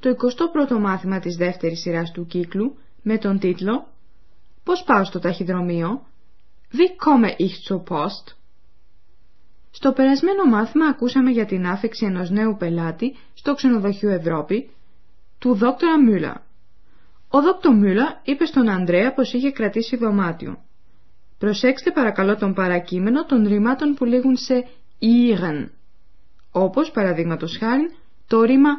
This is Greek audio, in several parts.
το 21ο μάθημα της δεύτερης σειράς του κύκλου με τον τίτλο «Πώς πάω στο ταχυδρομείο» Wie komme ich zur Post? Στο περασμένο μάθημα ακούσαμε για την άφηξη ενός νέου πελάτη στο ξενοδοχείο Ευρώπη, του δόκτωρα Μούλα. Ο δόκτωρ Μούλα είπε στον Ανδρέα πως είχε κρατήσει δωμάτιο. Προσέξτε παρακαλώ τον παρακείμενο των ρημάτων που λέγουν σε «ihren», όπως παραδείγματος χάρη το ρήμα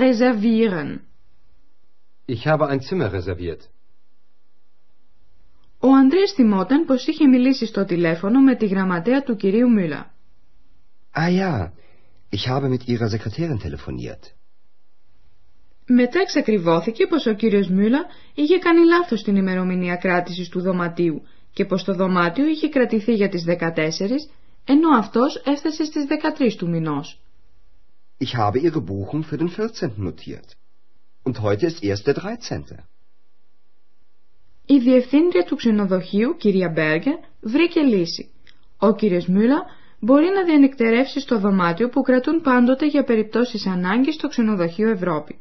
reservieren. Ich habe ein Zimmer reserviert. Ο Ανδρέας θυμόταν πως είχε μιλήσει στο τηλέφωνο με τη γραμματέα του κυρίου Μούλα. Ah ja, ich habe mit Ihrer Sekretärin telefoniert. Μετά εξακριβώθηκε πως ο κύριος Μούλα είχε κάνει λάθος την ημερομηνία κράτησης του δωματίου και πως το δωμάτιο είχε κρατηθεί για τις 14, ενώ αυτός έφτασε στις 13 του μηνός. Ich habe Ihre Buchung für den 14. notiert. Und heute ist erst der 13. Η διευθύντρια του ξενοδοχείου, κυρία Μπέργκερ, βρήκε λύση. Ο κύριος Μούλα μπορεί να διανυκτερεύσει στο δωμάτιο που κρατούν πάντοτε για περιπτώσεις ανάγκης στο ξενοδοχείο Ευρώπη.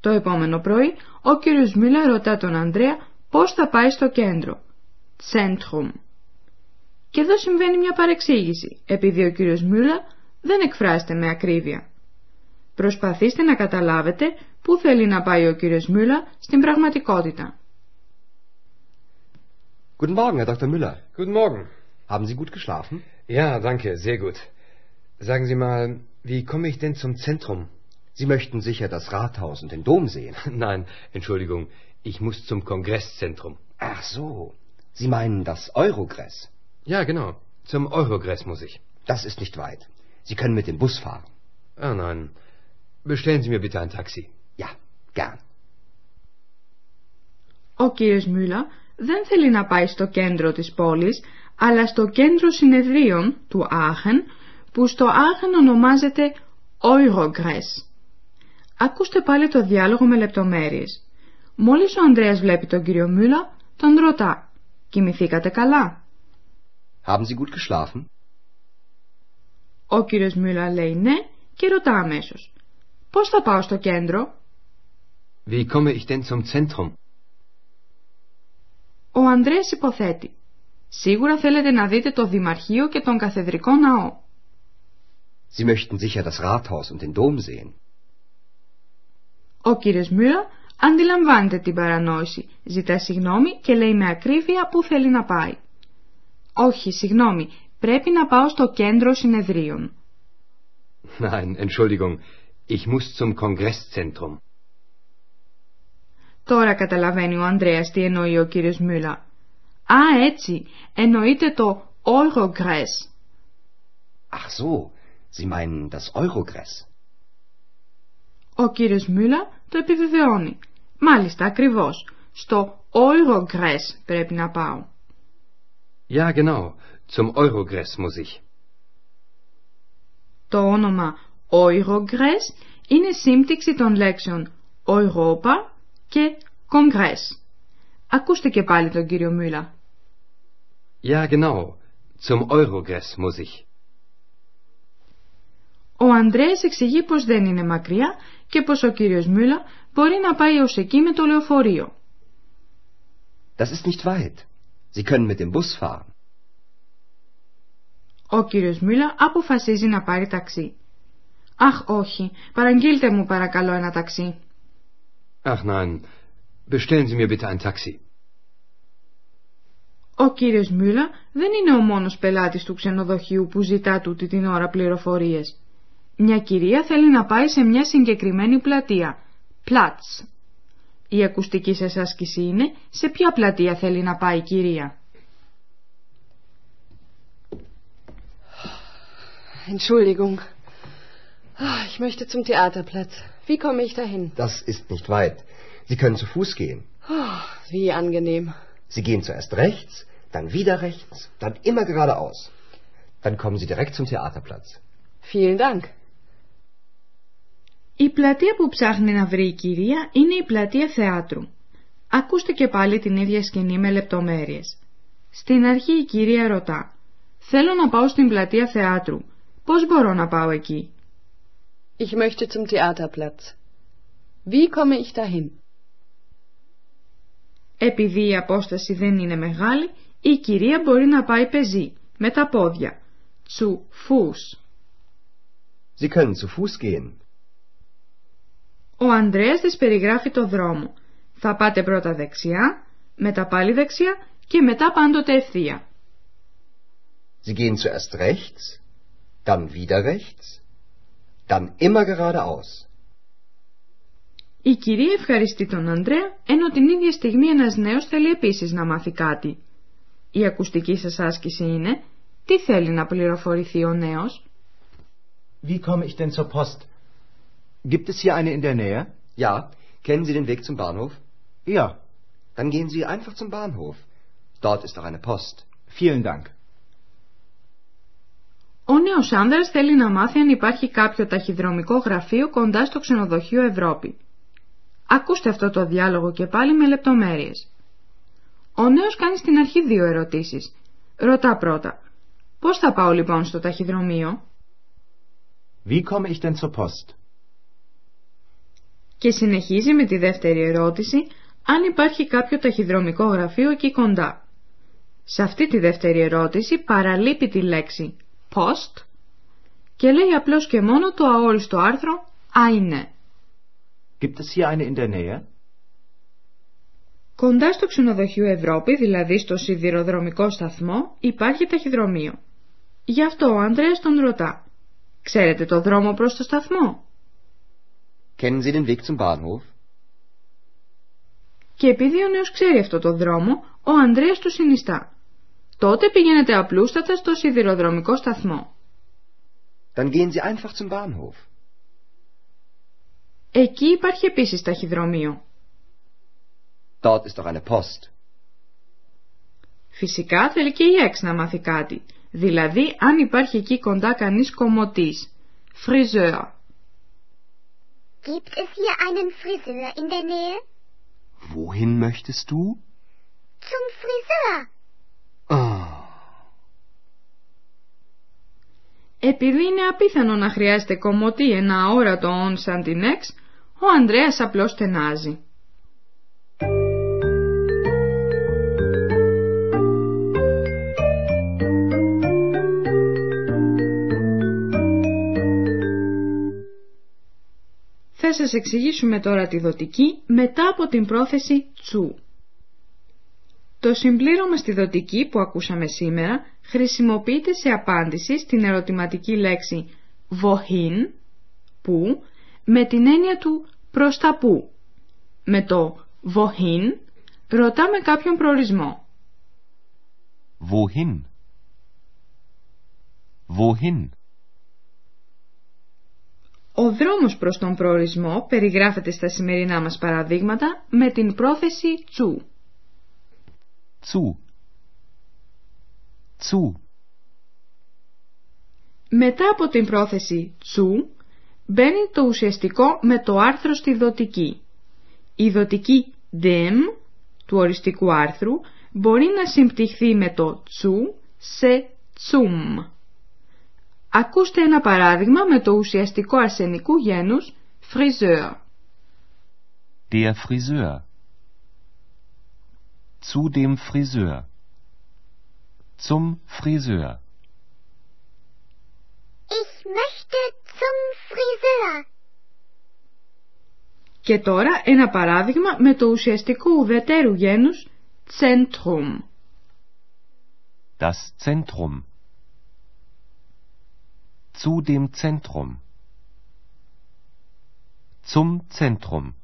Το επόμενο πρωί, ο κύριος Μούλα ρωτά τον Ανδρέα πώς θα πάει στο κέντρο. Centrum. Και εδώ συμβαίνει μια παρεξήγηση, επειδή ο κύριος Μούλα δεν εκφράζεται με ακρίβεια. Προσπαθήστε να καταλάβετε πού θέλει να πάει ο κύριος Μούλα στην πραγματικότητα. Guten Morgen, Herr Dr. Müller. Guten Morgen. Haben Sie gut geschlafen? Ja, danke, sehr gut. Sagen Sie mal, wie komme ich denn zum Zentrum? Sie möchten sicher das Rathaus und den Dom sehen. Nein, Entschuldigung, ich muss zum Kongresszentrum. Ach so, Sie meinen das Eurogress. Ja, genau, zum Eurogress muss ich. Das ist nicht weit. Sie können mit dem Bus fahren. Ah nein, bestellen Sie mir bitte ein Taxi. Ja, gern. Ο κύριος Μούλα δεν θέλει να πάει στο κέντρο της πόλης, αλλά στο κέντρο συνεδρίων του Άχεν, που στο Άχεν ονομάζεται Eurogress. Ακούστε πάλι το διάλογο με λεπτομέρειες. Μόλις ο Ανδρέας βλέπει τον κύριο Μούλα, τον ρωτά «Κοιμηθήκατε καλά» Haben Sie gut geschlafen? Ο κύριος Μούλα λέει ναι και ρωτά αμέσως. Πώς θα πάω στο κέντρο; Wie komme ich denn zum Zentrum? Ο Ανδρέας υποθέτει. Σίγουρα θέλετε να δείτε το Δημαρχείο και τον Καθεδρικό Ναό. Sie möchten sicher das Rathaus und den Dom sehen. Ο κύριος Μούλα αντιλαμβάνεται την παρανόηση, ζητά συγγνώμη και λέει με ακρίβεια που θέλει να πάει. Όχι, συγγνώμη, πρέπει να πάω στο κέντρο συνεδρίων. Nein, Entschuldigung, ich muss zum Kongresszentrum. Τώρα καταλαβαίνει ο Ανδρέας τι εννοεί ο κύριος Μούλα. Α, έτσι, εννοείται το Eurogress. Ach so, Sie meinen das Eurogress. Ο κύριος Μούλα το επιβεβαιώνει. Μάλιστα, ακριβώς. Στο Eurogress πρέπει να πάω. Ja, genau, zum Eurogress muss ich. Το όνομα Eurogress είναι σύμπτυξη των λέξεων Europa και Congress. Ακούστε και πάλι τον κύριο Μούλα. Ja, genau, zum Eurogress muss ich. Ο Ανδρέας εξηγεί πως δεν είναι μακριά και πως ο κύριος Μούλα μπορεί να πάει ως εκεί με το λεωφορείο. Das ist nicht weit. Sie können mit dem Bus fahren. Ο κύριος Μούλα αποφασίζει να πάρει ταξί. Αχ, όχι, παραγγείλτε μου παρακαλώ ένα ταξί. Ach nein, bestellen Sie mir bitte ein Taxi. Ο κύριος Μούλα δεν είναι ο μόνος πελάτης του ξενοδοχείου που ζητά τούτη την ώρα πληροφορίες. Μια κυρία θέλει να πάει σε μια συγκεκριμένη πλατεία. Πλάτς. Η ακουστική σας άσκηση είναι σε ποια πλατεία θέλει να πάει η κυρία. Entschuldigung. Ah, ich möchte zum Theaterplatz. Wie komme ich dahin? Das ist nicht weit. Sie können zu Fuß gehen. Oh, wie angenehm. Sie gehen zuerst rechts, dann wieder rechts, dann immer geradeaus. Dann kommen Sie direkt zum Theaterplatz. Vielen Dank. Η πλατεία που ψάχνει να βρει η κυρία είναι η πλατεία θεάτρου. Ακούστε και πάλι την ίδια σκηνή με λεπτομέρειες. Στην αρχή η κυρία ρωτά «Θέλω να πάω στην πλατεία θεάτρου. Πώς μπορώ να πάω εκεί» Ich möchte zum Theaterplatz. Wie komme ich dahin? Επειδή η απόσταση δεν είναι μεγάλη, η κυρία μπορεί να πάει πεζή, με τα πόδια. Zu Fuß. Sie können zu Fuß gehen. Ο Ανδρέας της περιγράφει το δρόμο. Θα πάτε πρώτα δεξιά, μετά πάλι δεξιά και μετά πάντοτε ευθεία. Sie gehen zuerst rechts, dann wieder rechts, dann immer geradeaus. Η κυρία ευχαριστεί τον Ανδρέα, ενώ την ίδια στιγμή ένας νέος θέλει επίσης να μάθει κάτι. Η ακουστική σας άσκηση είναι τι θέλει να πληροφορηθεί ο νέος. Wie komme ich denn zur Post? Gibt es hier eine in der Nähe? Ja, kennen Sie den Weg zum Bahnhof? Ja. Dann gehen Sie einfach zum Bahnhof. Dort ist auch eine Post. Vielen Dank. Ο νέος άνδρας θέλει να μάθει αν υπάρχει κάποιο ταχυδρομικό γραφείο κοντά στο ξενοδοχείο Ευρώπη. Ακούστε αυτό το διάλογο και πάλι με λεπτομέρειες. Ο νέος κάνει στην αρχή δύο ερωτήσεις. Ρωτά πρώτα. Πώς θα πάω λοιπόν στο ταχυδρομείο; Wie komme ich denn zur Post? Και συνεχίζει με τη δεύτερη ερώτηση αν υπάρχει κάποιο ταχυδρομικό γραφείο εκεί κοντά. Σε αυτή τη δεύτερη ερώτηση παραλείπει τη λέξη post και λέει απλώς και μόνο το αόριστο άρθρο eine. Gibt es hier eine in der Nähe? Κοντά στο ξενοδοχείο Ευρώπη, δηλαδή στο σιδηροδρομικό σταθμό, υπάρχει ταχυδρομείο. Γι' αυτό ο Ανδρέας τον ρωτά. Ξέρετε το δρόμο προς το σταθμό; Kennen Sie den Weg zum Bahnhof? Και επειδή ο νέος ξέρει αυτό το δρόμο, ο Ανδρέας του συνιστά. Τότε πηγαίνετε απλούστατα στο σιδηροδρομικό σταθμό. Dann gehen Sie einfach zum Bahnhof. Εκεί υπάρχει επίσης ταχυδρομείο. Dort ist doch eine Post. Φυσικά θέλει και η Εξ να μάθει κάτι. Δηλαδή αν υπάρχει εκεί κοντά κανείς κομμωτής. Friseur. Gibt es hier einen Friseur in der Nähe? Wohin möchtest du? Zum Friseur. Oh. Επειδή είναι απίθανο να χρειάζεται κομμωτή ένα αόρατο όν σαν την Εξ, ο Ανδρέας απλώς στενάζει. Θα σας εξηγήσουμε τώρα τη δοτική μετά από την πρόθεση τσου. Το συμπλήρωμα στη δοτική που ακούσαμε σήμερα χρησιμοποιείται σε απάντηση στην ερωτηματική λέξη wohin, που, με την έννοια του προς τα που. Με το wohin ρωτάμε κάποιον προορισμό. Wohin? Wohin? Ο δρόμος προς τον προορισμό περιγράφεται στα σημερινά μας παραδείγματα με την πρόθεση τσου. Zu. Zu. Μετά από την πρόθεση τσου μπαίνει το ουσιαστικό με το άρθρο στη δοτική. Η δοτική dem του οριστικού άρθρου μπορεί να συμπτυχθεί με το τσου σε τσουμ. Ακούστε ένα παράδειγμα με το ουσιαστικό αρσενικού γένους Friseur. Der Friseur. Zu dem Friseur. Zum Friseur. Ich möchte zum Friseur. Και τώρα ένα παράδειγμα με το ουσιαστικό ουδετέρου γένους Zentrum. Das Zentrum. Zu dem Zentrum. Zum Zentrum.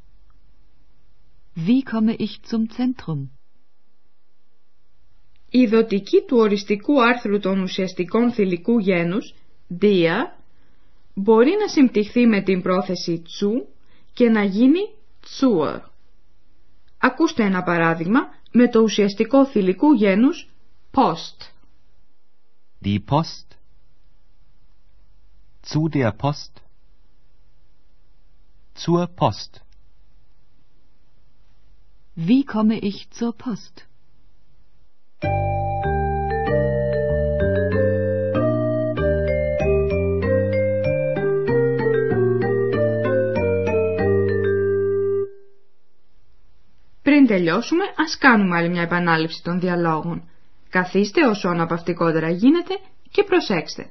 Wie komme ich zum Zentrum? Η δοτική του οριστικού άρθρου των ουσιαστικών θηλυκού γένους, dia, μπορεί να συμπτυχθεί με την πρόθεση τσου και να γίνει τσούερ. Ακούστε ένα παράδειγμα με το ουσιαστικό θηλυκού γένους post. Die Post; Zu der Post; Zur Post. Wie komme ich zur Post? Πριν τελειώσουμε, ας κάνουμε άλλη μια επανάληψη των διαλόγων. Καθίστε όσο αναπαυτικότερα γίνεται και προσέξτε.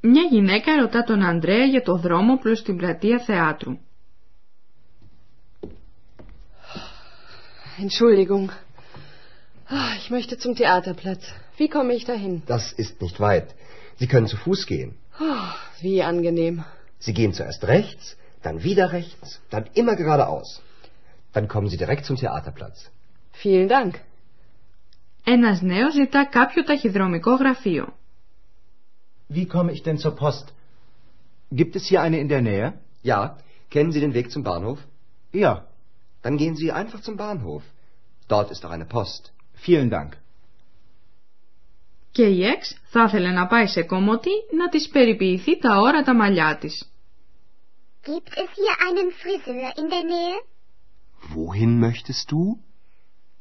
Μια γυναίκα ρωτά τον Ανδρέα για το δρόμο προς την πλατεία θεάτρου. Entschuldigung. Ah, Ich möchte zum Theaterplatz. Wie komme ich dahin? Das ist nicht weit. Sie können zu Fuß gehen. Ah, Wie angenehm. Sie gehen zuerst rechts, dann wieder rechts, dann immer geradeaus. Dann kommen Sie direkt zum Theaterplatz. Vielen Dank. Ένας νέος ζητά κάποιο ταχυδρομικό γραφείο. Wie komme ich denn zur Post? Gibt es hier eine in der Nähe? Ja, kennen Sie den Weg zum Bahnhof? Ja, Dann gehen Sie einfach zum Bahnhof. Dort ist auch eine Post. vielen Dank. Και η Εξ θα ήθελε να πάει σε κομμωτή να της περιποιηθεί τα όρατα μαλλιά της. Gibt es hier einen Friseur in der Nähe? Wohin möchtest du?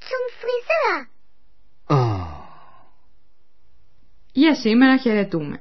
Zum Friseur. Ah. Για σήμερα χαιρετούμε.